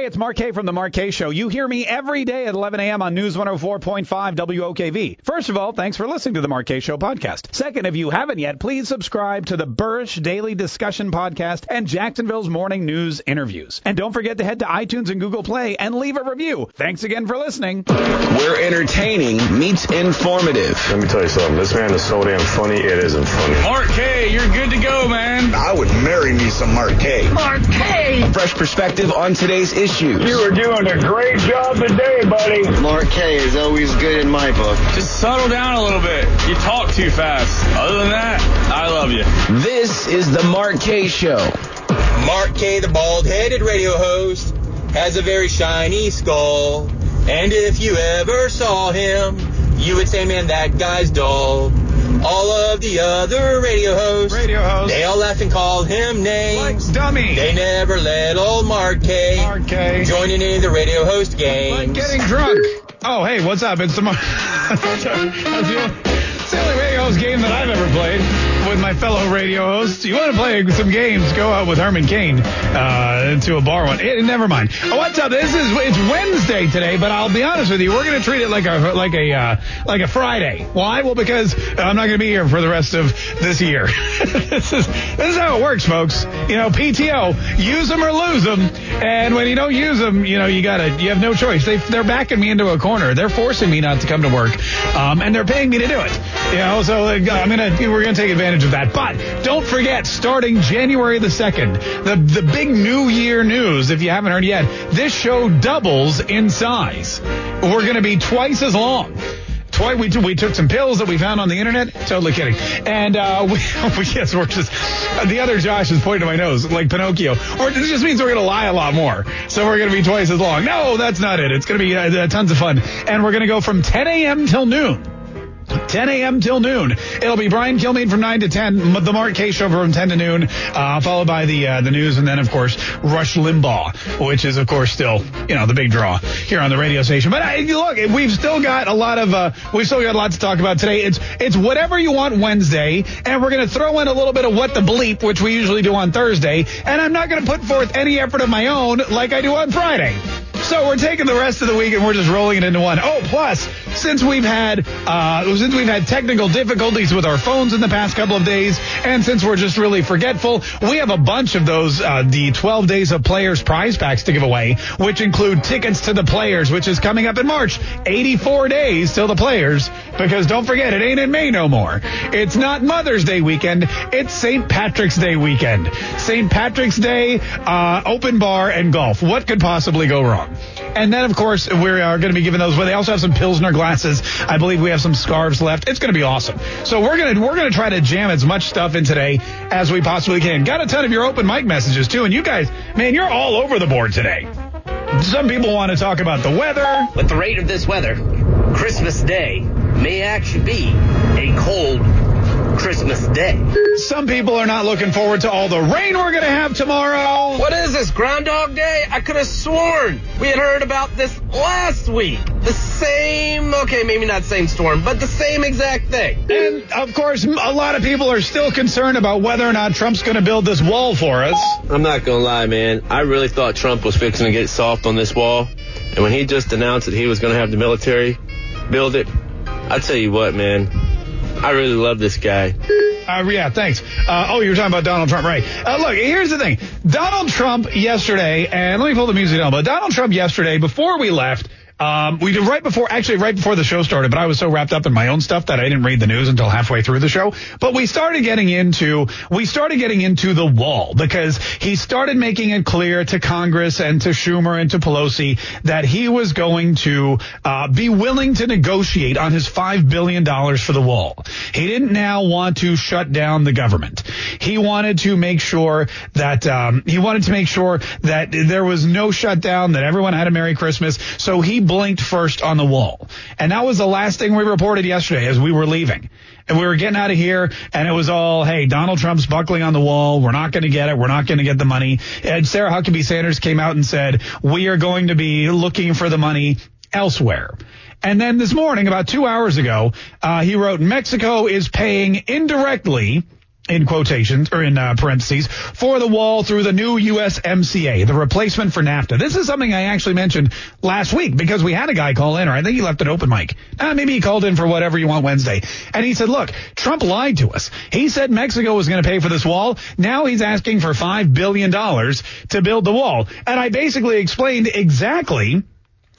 Hey, it's Mark Kaye from the Mark Kaye Show. You hear me every day at 11 a.m. on News 104.5 WOKV. First of all, thanks for listening to the Mark Kaye Show podcast. Second, if you haven't yet, please subscribe to the Burrish Daily Discussion podcast and Jacksonville's Morning News interviews. And don't forget to head to iTunes and Google Play and leave a review. Thanks again for listening. We're entertaining meets informative. Let me tell you something. This man is so damn funny, it isn't funny. Mark Kaye, you're good to go, man. I would marry me some Mark Kaye. Mark Kaye. A fresh perspective on today's issues. You are doing a great job today, buddy. Mark Kaye is always good in my book. Just settle down a little bit. You talk too fast. Other than that, I love you. This is the Mark Kaye Show. Mark Kaye, the bald-headed radio host, has a very shiny skull. And if you ever saw him, you would say, man, that guy's dull. All of the other radio hosts, Radio host. they all laugh and call him names. Like dummy. They never let old Mark Kaye, Mark Kaye. join in any of the radio host games. Like getting drunk. Oh, hey, what's up? It's the Mark. It's the only radio host game that I've ever played with my fellow radio hosts. You want to play some games? Go out with Herman Cain uh, to a bar one. Eh, never mind. Oh, what's up? This is it's Wednesday today, but I'll be honest with you, we're going to treat it like a like a uh, like a Friday. Why? Well, because I'm not going to be here for the rest of this year. this is this is how it works, folks. You know, PTO, use them or lose them, and when you don't use them, you know you gotta you have no choice. They they're backing me into a corner. They're forcing me not to come to work, um, and they're paying me to do it. You know, so uh, I'm gonna we're gonna take advantage of that. But don't forget, starting January the second, the the big New Year news. If you haven't heard yet, this show doubles in size. We're gonna be twice as long. Twice we we took some pills that we found on the internet. Totally kidding. And uh, we, yes, we're just the other Josh is pointing to my nose like Pinocchio. Or it just means we're gonna lie a lot more. So we're gonna be twice as long. No, that's not it. It's gonna be uh, tons of fun, and we're gonna go from 10 a.m. till noon. 10 a.m. till noon. It'll be Brian Kilmeade from 9 to 10, the Mark Kaye show from 10 to noon, uh, followed by the uh, the news, and then, of course, Rush Limbaugh, which is, of course, still, you know, the big draw here on the radio station. But I, look, we've still got a lot of, uh, we've still got a lot to talk about today. It's, it's whatever you want Wednesday, and we're going to throw in a little bit of what the bleep, which we usually do on Thursday, and I'm not going to put forth any effort of my own like I do on Friday. So we're taking the rest of the week and we're just rolling it into one. Oh, plus, since we've had uh, since we've had technical difficulties with our phones in the past couple of days, and since we're just really forgetful, we have a bunch of those uh, the 12 days of players prize packs to give away, which include tickets to the players, which is coming up in March. 84 days till the players, because don't forget, it ain't in May no more. It's not Mother's Day weekend. It's St. Patrick's Day weekend. St. Patrick's Day, uh, open bar and golf. What could possibly go wrong? And then, of course, we are going to be giving those away. They also have some Pilsner glasses. I believe we have some scarves left. It's going to be awesome. So we're going to we're going to try to jam as much stuff in today as we possibly can. Got a ton of your open mic messages too, and you guys, man, you're all over the board today. Some people want to talk about the weather. With the rate of this weather, Christmas Day may actually be a cold Christmas Day. Some people are not looking forward to all the rain we're going to have tomorrow. What is this, Groundhog Day? I could have sworn we had heard about this last week. The same, okay, maybe not same storm, but the same exact thing. And of course, a lot of people are still concerned about whether or not Trump's going to build this wall for us. I'm not gonna lie, man. I really thought Trump was fixing to get soft on this wall, and when he just announced that he was gonna have the military build it, I tell you what, man. I really love this guy. Uh, yeah, thanks. Uh, oh, you were talking about Donald Trump, right? Uh, look, here's the thing. Donald Trump yesterday, and let me pull the music down, but Donald Trump yesterday, before we left, um, we did right before, actually right before the show started, but I was so wrapped up in my own stuff that I didn't read the news until halfway through the show. But we started getting into, we started getting into the wall because he started making it clear to Congress and to Schumer and to Pelosi that he was going to uh, be willing to negotiate on his five billion dollars for the wall. He didn't now want to shut down the government. He wanted to make sure that um, he wanted to make sure that there was no shutdown, that everyone had a Merry Christmas. So he blinked first on the wall. And that was the last thing we reported yesterday as we were leaving. And we were getting out of here and it was all, hey, Donald Trump's buckling on the wall. We're not going to get it. We're not going to get the money. And Sarah Huckabee Sanders came out and said, we are going to be looking for the money elsewhere. And then this morning, about two hours ago, uh, he wrote, Mexico is paying indirectly in quotations or in uh, parentheses for the wall through the new USMCA, the replacement for NAFTA. This is something I actually mentioned last week because we had a guy call in, or I think he left an open mic. Uh, maybe he called in for whatever you want Wednesday, and he said, "Look, Trump lied to us. He said Mexico was going to pay for this wall. Now he's asking for five billion dollars to build the wall." And I basically explained exactly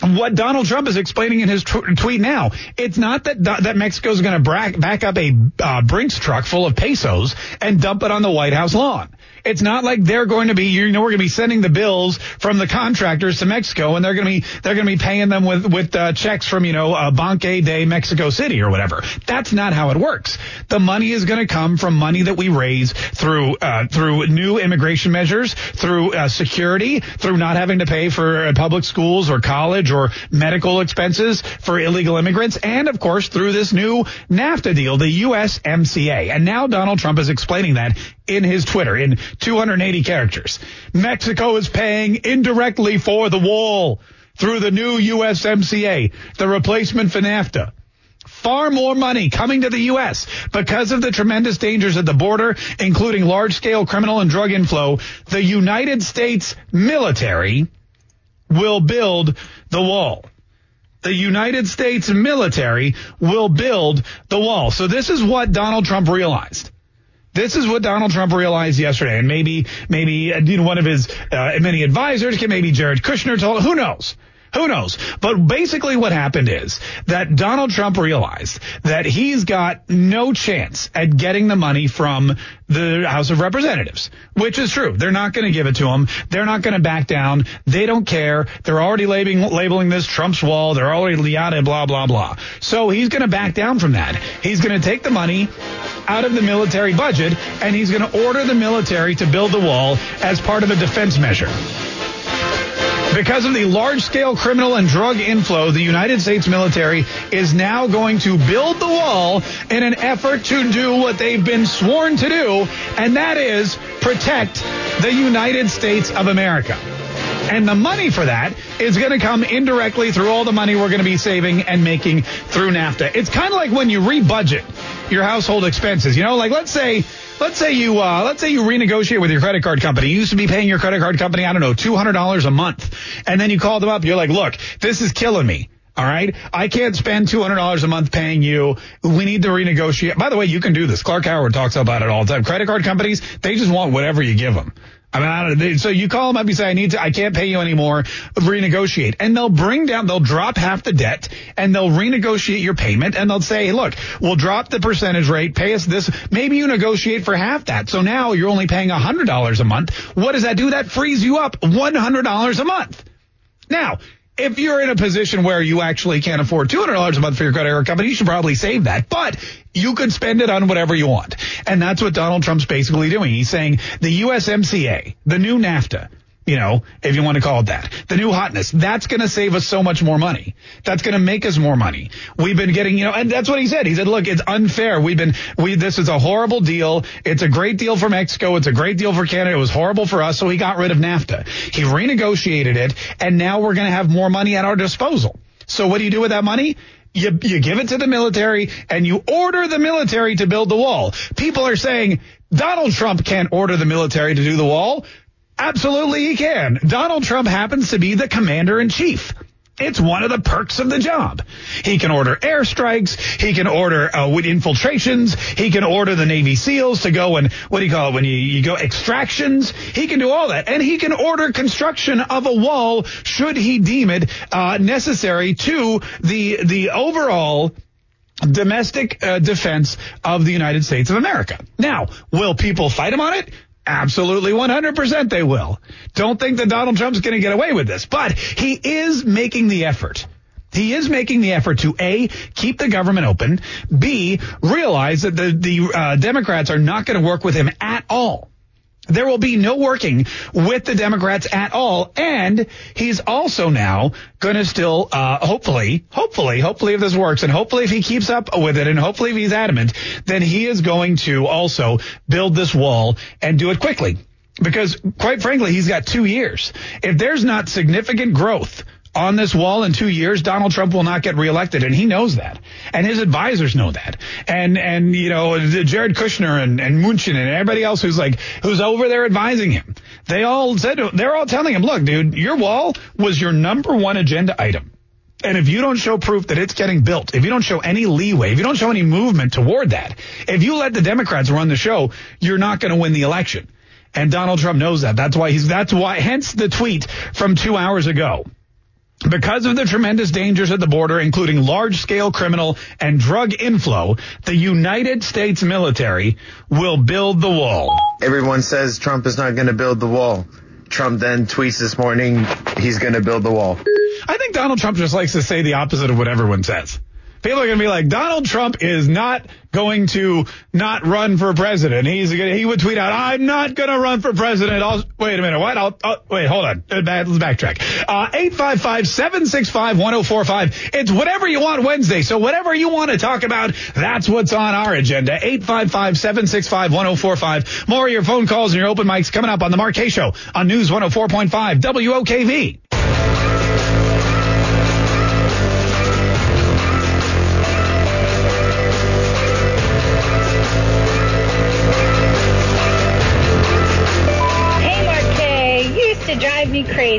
what Donald Trump is explaining in his tw- tweet now. It's not that that Mexico is going to back up a uh, Brinks truck full of pesos and dump it on the White House lawn. It's not like they're going to be, you know, we're going to be sending the bills from the contractors to Mexico and they're going to be, they're going to be paying them with, with uh, checks from, you know, uh, Banque de Mexico City or whatever. That's not how it works. The money is going to come from money that we raise through, uh, through new immigration measures, through uh, security, through not having to pay for uh, public schools or college or medical expenses for illegal immigrants, and of course through this new NAFTA deal, the USMCA. And now Donald Trump is explaining that in his Twitter in 280 characters. Mexico is paying indirectly for the wall through the new USMCA, the replacement for NAFTA. Far more money coming to the U.S. because of the tremendous dangers at the border, including large scale criminal and drug inflow. The United States military will build the wall. The United States military will build the wall. So this is what Donald Trump realized. This is what Donald Trump realized yesterday, and maybe, maybe you know, one of his uh, many advisors, can maybe Jared Kushner told. Who knows? Who knows? But basically what happened is that Donald Trump realized that he's got no chance at getting the money from the House of Representatives, which is true. They're not going to give it to him. They're not going to back down. They don't care. They're already labeling, labeling this Trump's wall. They're already yada, blah, blah, blah. So he's going to back down from that. He's going to take the money out of the military budget and he's going to order the military to build the wall as part of a defense measure. Because of the large scale criminal and drug inflow, the United States military is now going to build the wall in an effort to do what they've been sworn to do, and that is protect the United States of America. And the money for that is going to come indirectly through all the money we're going to be saving and making through NAFTA. It's kind of like when you rebudget your household expenses. You know, like let's say let's say you uh, let's say you renegotiate with your credit card company. You used to be paying your credit card company, I don't know, two hundred dollars a month, and then you call them up. You're like, look, this is killing me. All right. I can't spend $200 a month paying you. We need to renegotiate. By the way, you can do this. Clark Howard talks about it all the time. Credit card companies, they just want whatever you give them. I mean, I don't, so you call them up, you say, I need to, I can't pay you anymore, renegotiate. And they'll bring down, they'll drop half the debt and they'll renegotiate your payment and they'll say, look, we'll drop the percentage rate, pay us this. Maybe you negotiate for half that. So now you're only paying $100 a month. What does that do? That frees you up $100 a month. Now, if you're in a position where you actually can't afford $200 a month for your credit card company, you should probably save that. But you could spend it on whatever you want. And that's what Donald Trump's basically doing. He's saying the USMCA, the new NAFTA, you know, if you want to call it that. The new hotness, that's going to save us so much more money. That's going to make us more money. We've been getting, you know, and that's what he said. He said, look, it's unfair. We've been, we, this is a horrible deal. It's a great deal for Mexico. It's a great deal for Canada. It was horrible for us. So he got rid of NAFTA. He renegotiated it and now we're going to have more money at our disposal. So what do you do with that money? You, you give it to the military and you order the military to build the wall. People are saying Donald Trump can't order the military to do the wall. Absolutely he can. Donald Trump happens to be the commander in chief. It's one of the perks of the job. He can order airstrikes. He can order uh, infiltrations. He can order the Navy SEALs to go and what do you call it when you, you go extractions? He can do all that, and he can order construction of a wall should he deem it uh, necessary to the the overall domestic uh, defense of the United States of America. Now, will people fight him on it? Absolutely 100% they will. Don't think that Donald Trump's going to get away with this, but he is making the effort. He is making the effort to A, keep the government open, B, realize that the, the uh, Democrats are not going to work with him at all. There will be no working with the Democrats at all. And he's also now going to still, uh, hopefully, hopefully, hopefully if this works and hopefully if he keeps up with it and hopefully if he's adamant, then he is going to also build this wall and do it quickly. Because quite frankly, he's got two years. If there's not significant growth on this wall in two years, Donald Trump will not get reelected, and he knows that, and his advisors know that, and and you know Jared Kushner and and Mnuchin and everybody else who's like who's over there advising him, they all said they're all telling him, look, dude, your wall was your number one agenda item. And if you don't show proof that it's getting built, if you don't show any leeway, if you don't show any movement toward that, if you let the Democrats run the show, you're not going to win the election. And Donald Trump knows that. That's why he's, that's why, hence the tweet from two hours ago. Because of the tremendous dangers at the border, including large scale criminal and drug inflow, the United States military will build the wall. Everyone says Trump is not going to build the wall. Trump then tweets this morning he's going to build the wall. I think Donald Trump just likes to say the opposite of what everyone says. People are going to be like, Donald Trump is not going to not run for president. He's gonna, he would tweet out, I'm not going to run for president. I'll, wait a minute. What? I'll, I'll wait, hold on. Uh, let's backtrack. Uh, 855-765-1045. It's whatever you want Wednesday. So whatever you want to talk about, that's what's on our agenda. 855-765-1045. More of your phone calls and your open mics coming up on the Mark Kaye Show on News 104.5 WOKV. drive me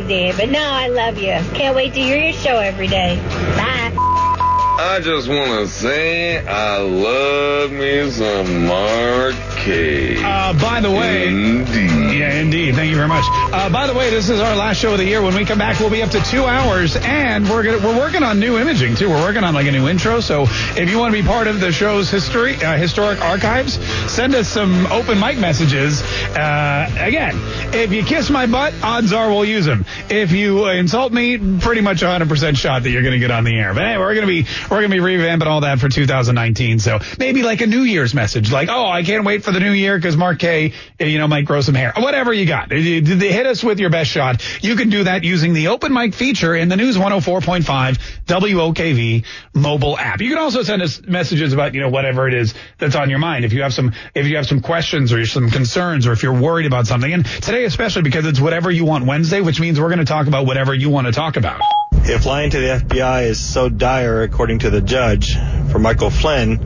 crazy, but now I love you. Can't wait to hear your show every day. Bye. I just want to say I love me some Mark Uh, by the way, indeed. Yeah, indeed. Thank you very much. Uh, by the way, this is our last show of the year. When we come back, we'll be up to two hours, and we're gonna, we're working on new imaging too. We're working on like a new intro. So if you want to be part of the show's history, uh, historic archives, send us some open mic messages. Uh, again, if you kiss my butt, odds are we'll use them. If you insult me, pretty much 100% shot that you're going to get on the air. But hey, we're going to be we're going to be revamping all that for 2019. So maybe like a New Year's message, like, oh, I can't wait for the new year because Mark Kaye, eh, you know, might grow some hair. Whatever you got. Eh, eh, hit us with your best shot. You can do that using the open mic feature in the News 104.5 WOKV mobile app. You can also send us messages about, you know, whatever it is that's on your mind. If you have some, if you have some questions or some concerns or if you're worried about something. And today, especially because it's whatever you want Wednesday, which means we're going to talk about whatever you want to talk about. If lying to the FBI is so dire, according to the judge, for Michael Flynn,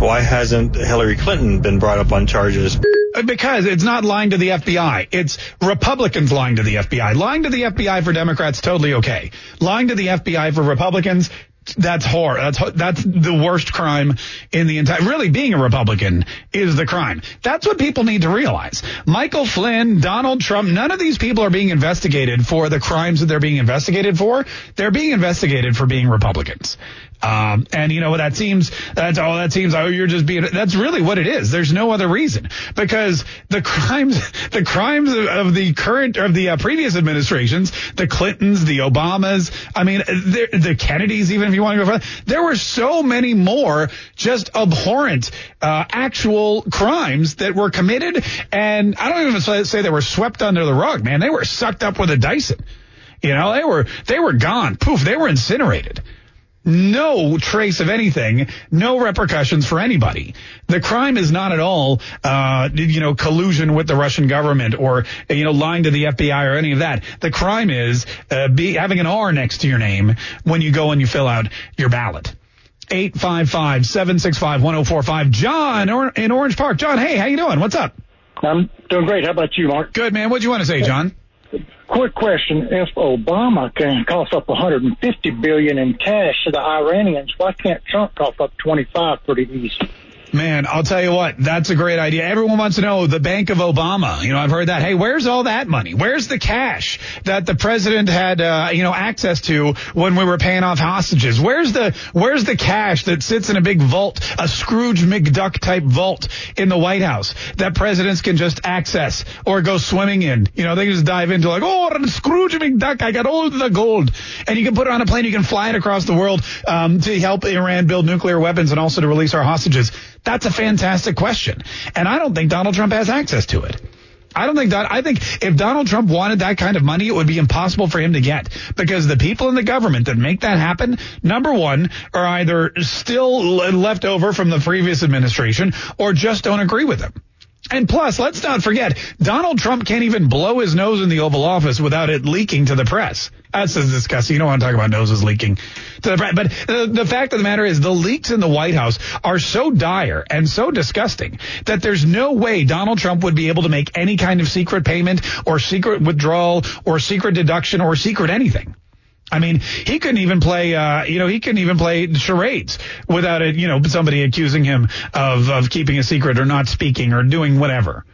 why hasn't Hillary Clinton been brought up on charges? Because it's not lying to the FBI. It's Republicans lying to the FBI. Lying to the FBI for Democrats, totally okay. Lying to the FBI for Republicans, that's horror. That's that's the worst crime in the entire. Really, being a Republican is the crime. That's what people need to realize. Michael Flynn, Donald Trump, none of these people are being investigated for the crimes that they're being investigated for. They're being investigated for being Republicans. Um, and you know what that seems that's all that seems oh you're just being that's really what it is. There's no other reason because the crimes the crimes of, the current of the uh, previous administrations, the Clintons, the Obamas, I mean the Kennedys, even you want to go further, there were so many more just abhorrent uh, actual crimes that were committed, and I don't even say they were swept under the rug. Man, they were sucked up with a Dyson. You know, they were they were gone. Poof, they were incinerated no trace of anything, no repercussions for anybody. The crime is not at all, uh, you know, collusion with the Russian government or, you know, lying to the FBI or any of that. The crime is uh, be, having an R next to your name when you go and you fill out your ballot. 855-765-1045. John in Orange Park. John, hey, how you doing? What's up? I'm doing great. How about you, Mark? Good, man. What do you want to say, John? Quick question: If Obama can cough up 150 billion in cash to the Iranians, why can't Trump cough up 25 pretty easy? Man, I'll tell you what, that's a great idea. Everyone wants to know the Bank of Obama. You know, I've heard that. Hey, where's all that money? Where's the cash that the president had, uh, you know, access to when we were paying off hostages? Where's the, where's the cash that sits in a big vault, a Scrooge McDuck type vault in the White House that presidents can just access or go swimming in? You know, they can just dive into like, oh, Scrooge McDuck, I got all the gold. And you can put it on a plane, you can fly it across the world, um, to help Iran build nuclear weapons and also to release our hostages. That's a fantastic question. And I don't think Donald Trump has access to it. I don't think that. I think if Donald Trump wanted that kind of money, it would be impossible for him to get because the people in the government that make that happen, number one, are either still left over from the previous administration or just don't agree with him. And plus, let's not forget, Donald Trump can't even blow his nose in the Oval Office without it leaking to the press. That's disgusting. You don't want to talk about noses leaking to the press. But the, the fact of the matter is the leaks in the White House are so dire and so disgusting that there's no way Donald Trump would be able to make any kind of secret payment or secret withdrawal or secret deduction or secret anything. I mean, he couldn't even play, uh, you know, he couldn't even play charades without it, you know, somebody accusing him of, of keeping a secret or not speaking or doing whatever.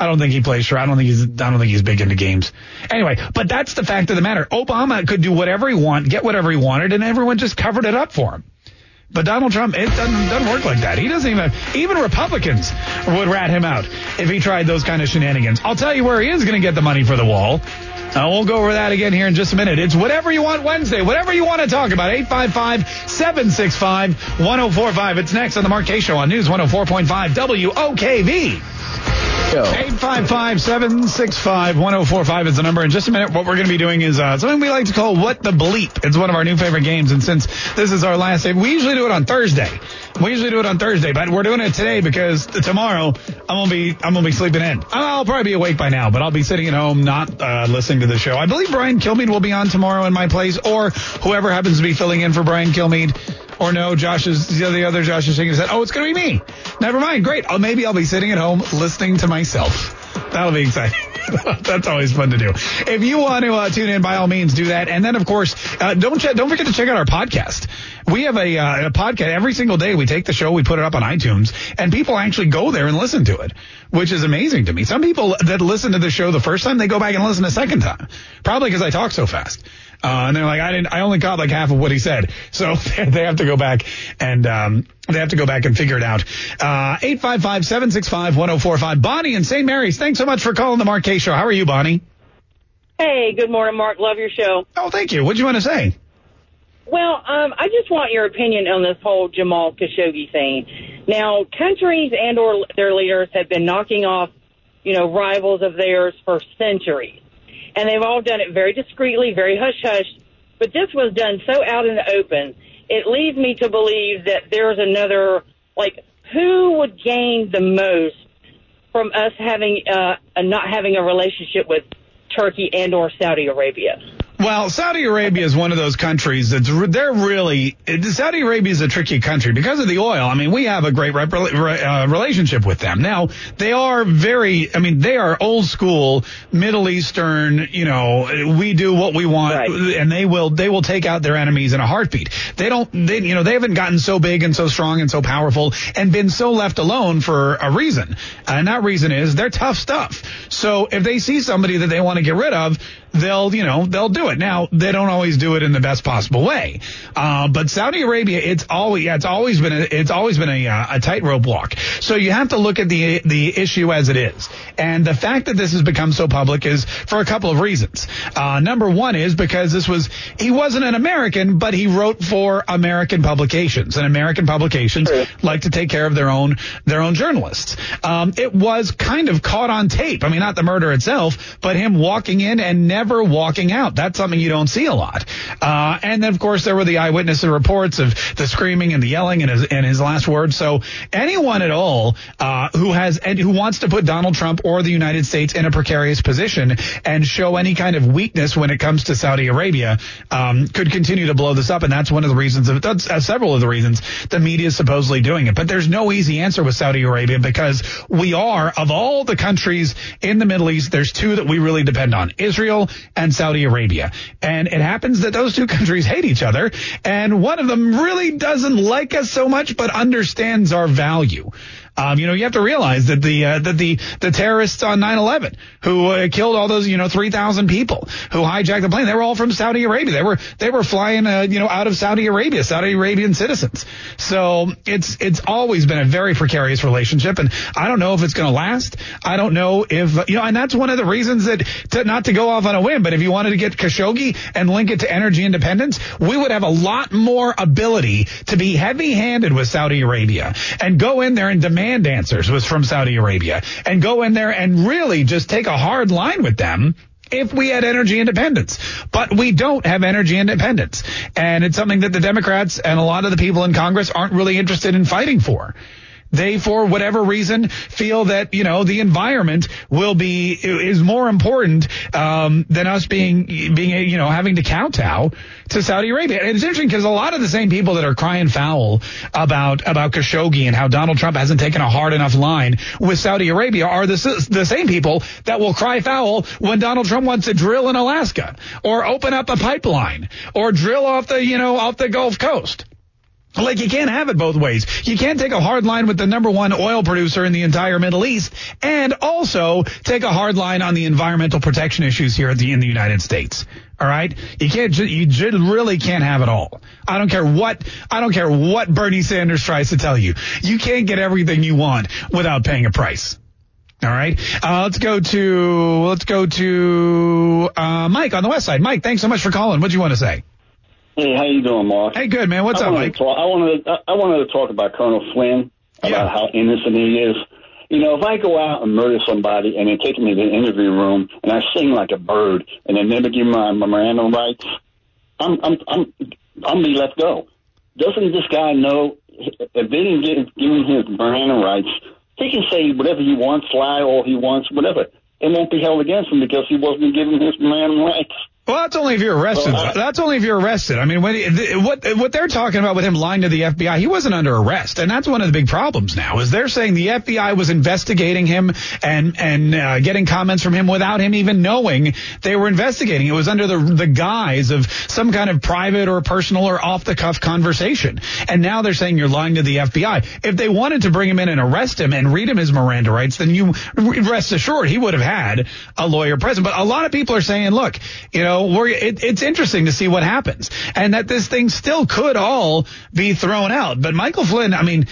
I don't think he plays sure. I don't think he's, I don't think he's big into games. Anyway, but that's the fact of the matter. Obama could do whatever he want, get whatever he wanted, and everyone just covered it up for him. But Donald Trump, it doesn't, doesn't work like that. He doesn't even, even Republicans would rat him out if he tried those kind of shenanigans. I'll tell you where he is going to get the money for the wall. Uh, we'll go over that again here in just a minute. It's whatever you want Wednesday, whatever you want to talk about. 855-765-1045. It's next on the Mark Kaye Show on News 104.5 WOKV. 855-765-1045 is the number. In just a minute, what we're going to be doing is uh, something we like to call What the Bleep. It's one of our new favorite games, and since this is our last day, we usually do it on Thursday. We usually do it on Thursday, but we're doing it today because tomorrow I'm gonna be I'm gonna be sleeping in. I'll probably be awake by now, but I'll be sitting at home not uh, listening to the show. I believe Brian Kilmeade will be on tomorrow in my place, or whoever happens to be filling in for Brian Kilmeade. Or no, Josh is the other, Josh is his head. Oh, it's going to be me. Never mind. Great. Oh, maybe I'll be sitting at home listening to myself. That'll be exciting. That's always fun to do. If you want to uh, tune in, by all means, do that. And then, of course, uh, don't ch- don't forget to check out our podcast. We have a, uh, a podcast every single day. We take the show, we put it up on iTunes, and people actually go there and listen to it, which is amazing to me. Some people that listen to the show the first time, they go back and listen a second time, probably because I talk so fast. Uh, and they're like, I didn't, I only caught like half of what he said. So they have to go back and, um, they have to go back and figure it out. Uh, 855-765-1045. Bonnie in St. Mary's, thanks so much for calling the Mark Kaye Show. How are you, Bonnie? Hey, good morning, Mark. Love your show. Oh, thank you. What'd you want to say? Well, um, I just want your opinion on this whole Jamal Khashoggi thing. Now, countries and or their leaders have been knocking off, you know, rivals of theirs for centuries. And they've all done it very discreetly, very hush-hush. But this was done so out in the open. It leads me to believe that there's another, like, who would gain the most from us having, uh, not having a relationship with Turkey and or Saudi Arabia? Well, Saudi Arabia is one of those countries that's they're really Saudi Arabia is a tricky country because of the oil. I mean, we have a great rep, uh, relationship with them. Now, they are very I mean, they are old school Middle Eastern, you know, we do what we want right. and they will they will take out their enemies in a heartbeat. They don't they you know, they haven't gotten so big and so strong and so powerful and been so left alone for a reason. And that reason is they're tough stuff. So, if they see somebody that they want to get rid of, they'll, you know, they'll do it. Now, they don't always do it in the best possible way. Uh, but Saudi Arabia, it's always, yeah, it's always been a, it's always been a, uh, a tightrope walk. So you have to look at the, the issue as it is. And the fact that this has become so public is for a couple of reasons. Uh, number one is because this was, he wasn't an American, but he wrote for American publications and American publications like to take care of their own, their own journalists. Um, it was kind of caught on tape. I mean, not the murder itself, but him walking in and never never walking out. That's something you don't see a lot. Uh, and then, of course, there were the eyewitness reports of the screaming and the yelling and his, and his last words. So anyone at all uh, who has and who wants to put Donald Trump or the United States in a precarious position and show any kind of weakness when it comes to Saudi Arabia um, could continue to blow this up. And that's one of the reasons of that's uh, several of the reasons the media is supposedly doing it. But there's no easy answer with Saudi Arabia because we are of all the countries in the Middle East, there's two that we really depend on: Israel and Saudi Arabia. And it happens that those two countries hate each other, and one of them really doesn't like us so much, but understands our value. Um, you know, you have to realize that the uh, that the the terrorists on 9/11 who uh, killed all those you know 3,000 people who hijacked the plane, they were all from Saudi Arabia. They were they were flying uh, you know out of Saudi Arabia, Saudi Arabian citizens. So it's it's always been a very precarious relationship, and I don't know if it's going to last. I don't know if you know, and that's one of the reasons that to, not to go off on a whim, but if you wanted to get Khashoggi and link it to energy independence, we would have a lot more ability to be heavy-handed with Saudi Arabia and go in there and demand demand answers was from Saudi Arabia and go in there and really just take a hard line with them if we had energy independence. But we don't have energy independence. And it's something that the Democrats and a lot of the people in Congress aren't really interested in fighting for. They, for whatever reason, feel that you know the environment will be is more important um, than us being being you know having to kowtow to Saudi Arabia. And it's interesting because a lot of the same people that are crying foul about about Khashoggi and how Donald Trump hasn't taken a hard enough line with Saudi Arabia are the the same people that will cry foul when Donald Trump wants to drill in Alaska or open up a pipeline or drill off the you know off the Gulf Coast. Like you can't have it both ways. You can't take a hard line with the number one oil producer in the entire Middle East and also take a hard line on the environmental protection issues here the, in the United States. All right. You can't, you really can't have it all. I don't care what, I don't care what Bernie Sanders tries to tell you. You can't get everything you want without paying a price. All right. Uh, let's go to, let's go to, uh, Mike on the west side. Mike, thanks so much for calling. What do you want to say? Hey, how you doing, Mark? Hey, good man. What's I up, Mike? talk- I wanted to, I wanted to talk about Colonel Flynn about how innocent he is. You know, if I go out and murder somebody and they take me to the interview room and I sing like a bird and they never give me my Miranda rights, I'm I'm I'm I'm be let go. Doesn't this guy know if they didn't give, give him his Miranda rights, he can say whatever he wants, lie all he wants, whatever. It won't be held against him because he wasn't given his Miranda rights. Well, that's only if you're arrested. that's only if you're arrested. I mean, when, th- what what they're talking about with him lying to the FBI, he wasn't under arrest, and that's one of the big problems now. Is they're saying the FBI was investigating him and and uh, getting comments from him without him even knowing they were investigating. It was under the the guise of some kind of private or personal or off the cuff conversation, and now they're saying you're lying to the FBI. If they wanted to bring him in and arrest him and read him his Miranda rights, then you rest assured he would have had a lawyer present. But a lot of people are saying, look, you know, we're, it, it's interesting to see what happens, and that this thing still could all be thrown out. But Michael Flynn, I mean,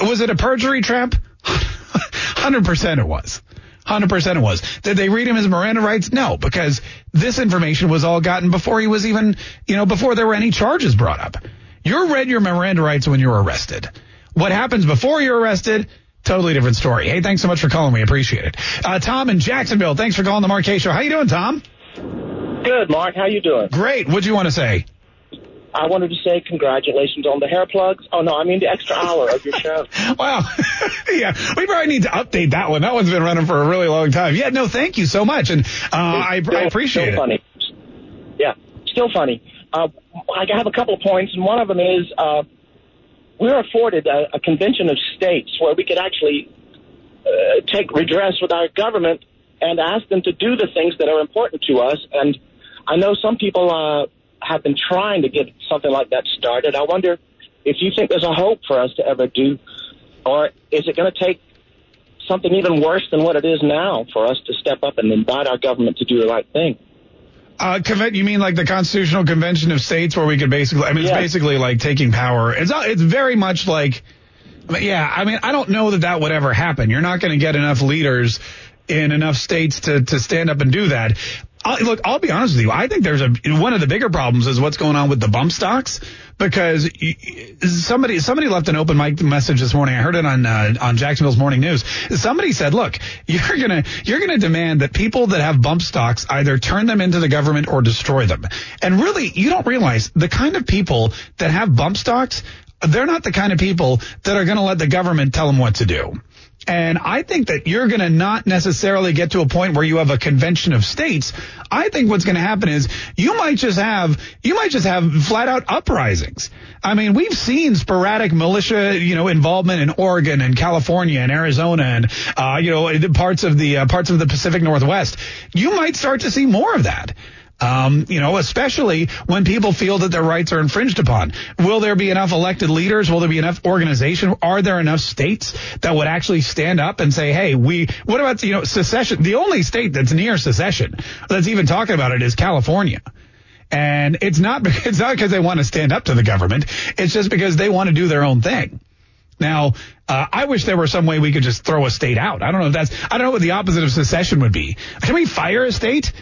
was it a perjury trap? Hundred percent, it was. Hundred percent, it was. Did they read him his Miranda rights? No, because this information was all gotten before he was even, you know, before there were any charges brought up. You're read your Miranda rights when you're arrested. What happens before you're arrested? Totally different story. Hey, thanks so much for calling. We appreciate it. Uh, Tom in Jacksonville, thanks for calling the Mark Kaye Show. How you doing, Tom? Good, Mark. How you doing? Great. What do you want to say? I wanted to say congratulations on the hair plugs. Oh no, I mean the extra hour of your show. wow. yeah, we probably need to update that one. That one's been running for a really long time. Yeah, no, thank you so much, and uh, I, Still- I appreciate still it. Funny. Yeah, still funny. Uh, I have a couple of points, and one of them is uh, we're afforded a, a convention of states where we could actually uh, take redress with our government and ask them to do the things that are important to us. And I know some people uh, have been trying to get something like that started. I wonder if you think there's a hope for us to ever do, or is it going to take something even worse than what it is now for us to step up and invite our government to do the right thing? Uh, you mean like the Constitutional Convention of States, where we could basically? I mean, it's basically like taking power. It's not- it's very much like, yeah. I mean, I don't know that that would ever happen. You're not going to get enough leaders in enough states to to stand up and do that. i look, I'll be honest with you. I think there's a one of the bigger problems is what's going on with the bump stocks because somebody somebody left an open mic message this morning. I heard it on uh, on Jacksonville's Morning News. Somebody said, "Look, you're gonna you're gonna demand that people that have bump stocks either turn them into the government or destroy them." And really, you don't realize the kind of people that have bump stocks. They're not the kind of people that are going to let the government tell them what to do. And I think that you're going to not necessarily get to a point where you have a convention of states. I think what's going to happen is you might just have, you might just have flat out uprisings. I mean, we've seen sporadic militia, you know, involvement in Oregon and California and Arizona and, uh, you know, parts of the, uh, parts of the Pacific Northwest. You might start to see more of that. Um, you know, especially when people feel that their rights are infringed upon. Will there be enough elected leaders? Will there be enough organization? Are there enough states that would actually stand up and say, hey, we, what about, you know, secession? The only state that's near secession that's even talking about it is California. And it's not, it's not because they want to stand up to the government. It's just because they want to do their own thing. Now, uh, I wish there were some way we could just throw a state out. I don't know if that's, I don't know what the opposite of secession would be. Can we fire a state?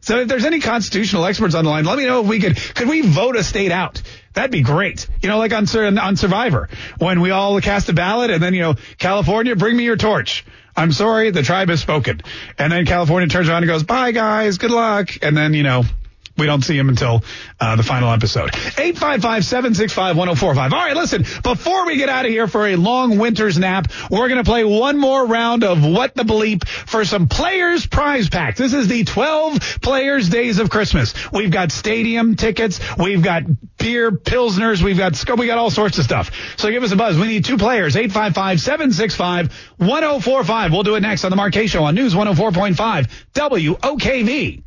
So if there's any constitutional experts on the line, let me know if we could, could we vote a state out? That'd be great. You know, like on, on Survivor, when we all cast a ballot and then, you know, California, bring me your torch. I'm sorry, the tribe has spoken. And then California turns around and goes, bye guys, good luck. And then, you know, we don't see him until uh, the final episode. 855-765-1045. All right, listen, before we get out of here for a long winter's nap, we're going to play one more round of What the Bleep for some Players Prize Packs. This is the 12 Players Days of Christmas. We've got stadium tickets. We've got beer, pilsners. We've got, we got all sorts of stuff. So give us a buzz. We need two players. 855-765-1045. We'll do it next on the Mark Kaye Show on News 104.5 WOKV.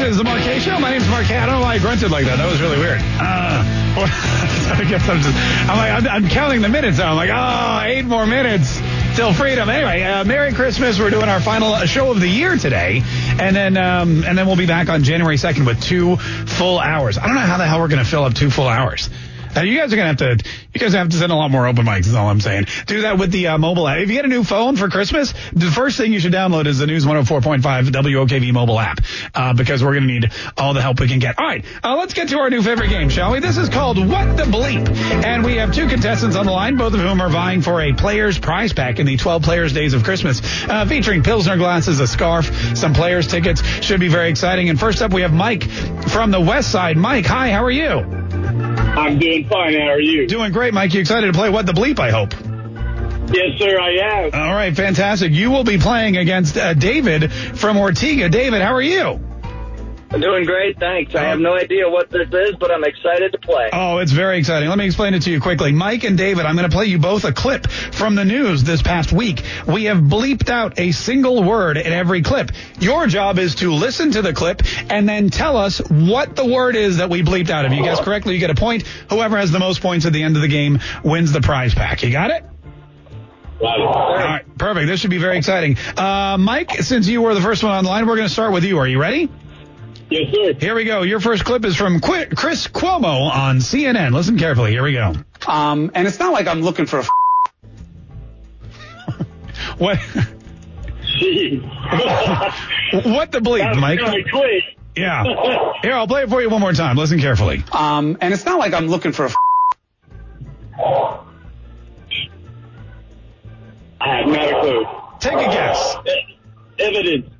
This is the Mark Kaye Show. My name's Mark Kaye. I don't know why I grunted like that. That was really weird. Uh, I guess I'm just, I'm like, I'm, I'm counting the minutes now. I'm like, oh, eight more minutes till freedom. Anyway, uh, Merry Christmas. We're doing our final show of the year today, and then um, and then we'll be back on January 2nd with two full hours. I don't know how the hell we're going to fill up two full hours. Uh, you guys are gonna have to. You guys have to send a lot more open mics. Is all I'm saying. Do that with the uh, mobile app. If you get a new phone for Christmas, the first thing you should download is the News 104.5 WOKV mobile app uh, because we're gonna need all the help we can get. All right, uh, let's get to our new favorite game, shall we? This is called What the Bleep, and we have two contestants on the line, both of whom are vying for a player's prize pack in the 12 Players Days of Christmas, uh, featuring Pilsner glasses, a scarf, some players tickets. Should be very exciting. And first up, we have Mike from the West Side. Mike, hi, how are you? I'm doing fine. How are you? Doing great, Mike. You excited to play What the Bleep, I hope? Yes, sir, I am. All right, fantastic. You will be playing against uh, David from Ortega. David, how are you? I'm doing great, thanks. I have no idea what this is, but I'm excited to play. Oh, it's very exciting. Let me explain it to you quickly. Mike and David, I'm going to play you both a clip from the news this past week. We have bleeped out a single word in every clip. Your job is to listen to the clip and then tell us what the word is that we bleeped out. If you guess correctly, you get a point. Whoever has the most points at the end of the game wins the prize pack. You got it? All right, perfect. This should be very exciting. Uh, Mike, since you were the first one online, we're going to start with you. Are you ready? Yes, sir. Here we go. Your first clip is from Qu- Chris Cuomo on CNN. Listen carefully. Here we go. Um, and it's not like I'm looking for a. what? what the bleep, Mike? Yeah. Here, I'll play it for you one more time. Listen carefully. Um, and it's not like I'm looking for a. I have not a clue. Take a guess. Evidence.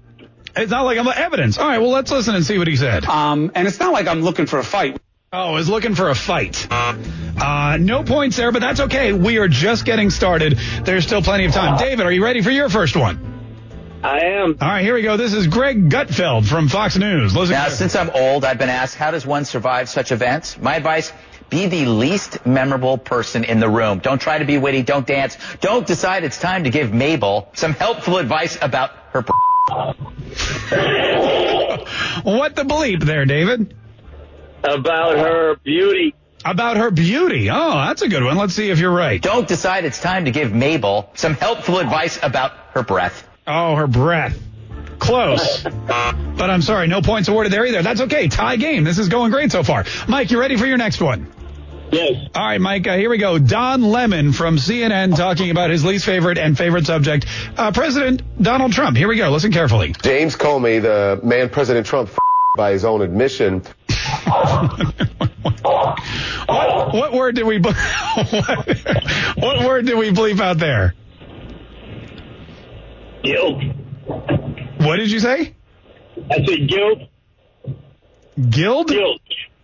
It's not like I'm evidence. All right, well, let's listen and see what he said. Um, and it's not like I'm looking for a fight. Oh, is looking for a fight. Uh, no points there, but that's okay. We are just getting started. There's still plenty of time. David, are you ready for your first one? I am. All right, here we go. This is Greg Gutfeld from Fox News. Listen Now, carefully. since I'm old, I've been asked, how does one survive such events? My advice, be the least memorable person in the room. Don't try to be witty. Don't dance. Don't decide it's time to give Mabel some helpful advice about her. What the bleep there, David? About her beauty. About her beauty. Oh, that's a good one. Let's see if you're right. Don't decide it's time to give Mabel some helpful advice about her breath. Oh, her breath. Close. but I'm sorry, no points awarded there either. That's okay. Tie game. This is going great so far. Mike, you ready for your next one? Yes. All right, Mike, uh, here we go. Don Lemon from CNN talking about his least favorite and favorite subject, uh, President Donald Trump. Here we go. Listen carefully. James Comey, the man President Trump by his own admission. What, what word did we ble- what, what word did we bleep out there? Guilt. What did you say? I said guilt. Guild? Guilt.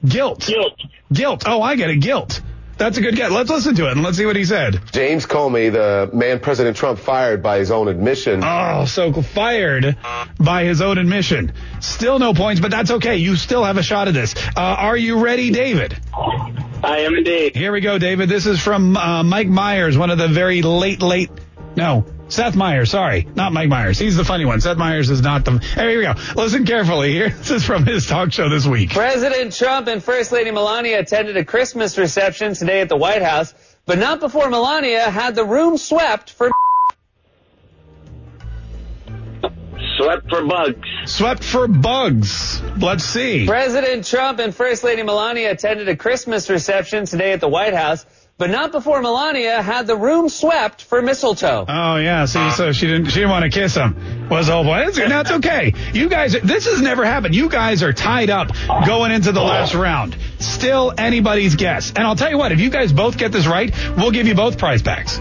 Guilt. Guilt. Guilt. Oh, I get it. Guilt. That's a good guess. Let's listen to it and let's see what he said. James Comey, the man President Trump fired by his own admission. Oh, so fired by his own admission. Still no points, but that's okay. You still have a shot at this. Uh, are you ready, David? I am indeed. Here we go, David. This is from uh, Mike Myers, one of the very late, late. No, Seth Meyers. Sorry, not Mike Myers. He's the funny one. Seth Meyers is not the. Hey, here we go. Listen carefully. Here, this is from his talk show this week. President Trump and First Lady Melania attended a Christmas reception today at the White House, but not before Melania had the room swept for. Swept for bugs. Swept for bugs. Let's see. President Trump and First Lady Melania attended a Christmas reception today at the White House, but not before Melania had the room swept for mistletoe. Oh yeah, see, so she didn't she didn't want to kiss him. Was the whole point? That's, that's okay. You guys, this has never happened. You guys are tied up going into the last round. Still anybody's guess. And I'll tell you what, if you guys both get this right, we'll give you both prize packs.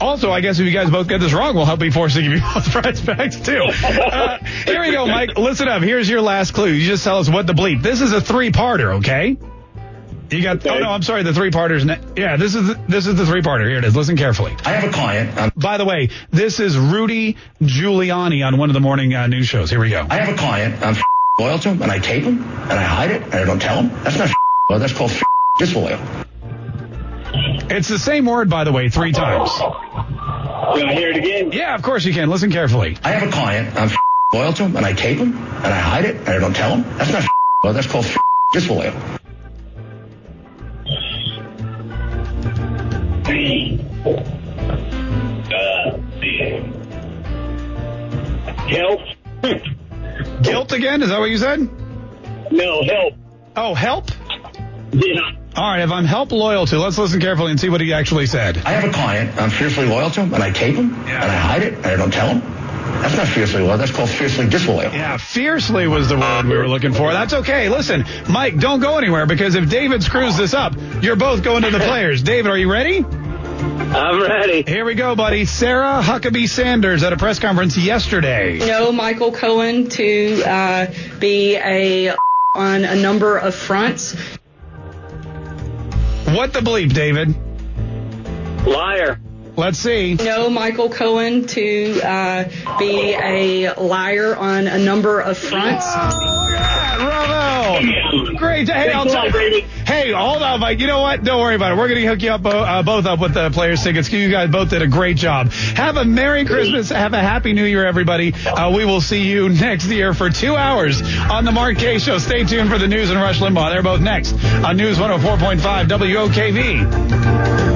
Also, I guess if you guys both get this wrong, we'll help be forced to give you both prize packs too. Uh, here we go, Mike. Listen up. Here's your last clue. You just tell us what the bleep. This is a three-parter, okay? You got. Oh no, I'm sorry. The three-parters. Ne- yeah, this is the, this is the three-parter. Here it is. Listen carefully. I have a client. Um, By the way, this is Rudy Giuliani on one of the morning uh, news shows. Here we go. I have a client. I'm loyal to him, and I tape him, and I hide it, and I don't tell him. That's not well. That's called disloyal. It's the same word, by the way, three times. Can I hear it again? Yeah, of course you can. Listen carefully. I have a client. I'm loyal to him, and I tape him, and I hide it, and I don't tell him. That's not well. That's called disloyal. Uh, help. Guilt again? Is that what you said? No, help. Oh, help? Yeah. All right, if I'm help loyal to, let's listen carefully and see what he actually said. I have a client. I'm fiercely loyal to him, and I tape him, and I hide it, and I don't tell him. That's not fiercely loyal. That's called fiercely disloyal. Yeah, fiercely was the word we were looking for. That's okay. Listen, Mike, don't go anywhere because if David screws this up, you're both going to the players. David, are you ready? I'm ready. Here we go, buddy. Sarah Huckabee Sanders at a press conference yesterday. know Michael Cohen to uh, be a on a number of fronts. What the bleep, David? Liar. Let's see. know Michael Cohen to uh, be a liar on a number of fronts. Bravo! Great. Hey, I'll tell Hey, hold on, Mike. You know what? Don't worry about it. We're going to hook you up uh, both up with the players' tickets. You guys both did a great job. Have a Merry Christmas. Have a Happy New Year, everybody. Uh, we will see you next year for two hours on the Mark Kaye Show. Stay tuned for the news and Rush Limbaugh. They're both next on News 104.5 WOKV.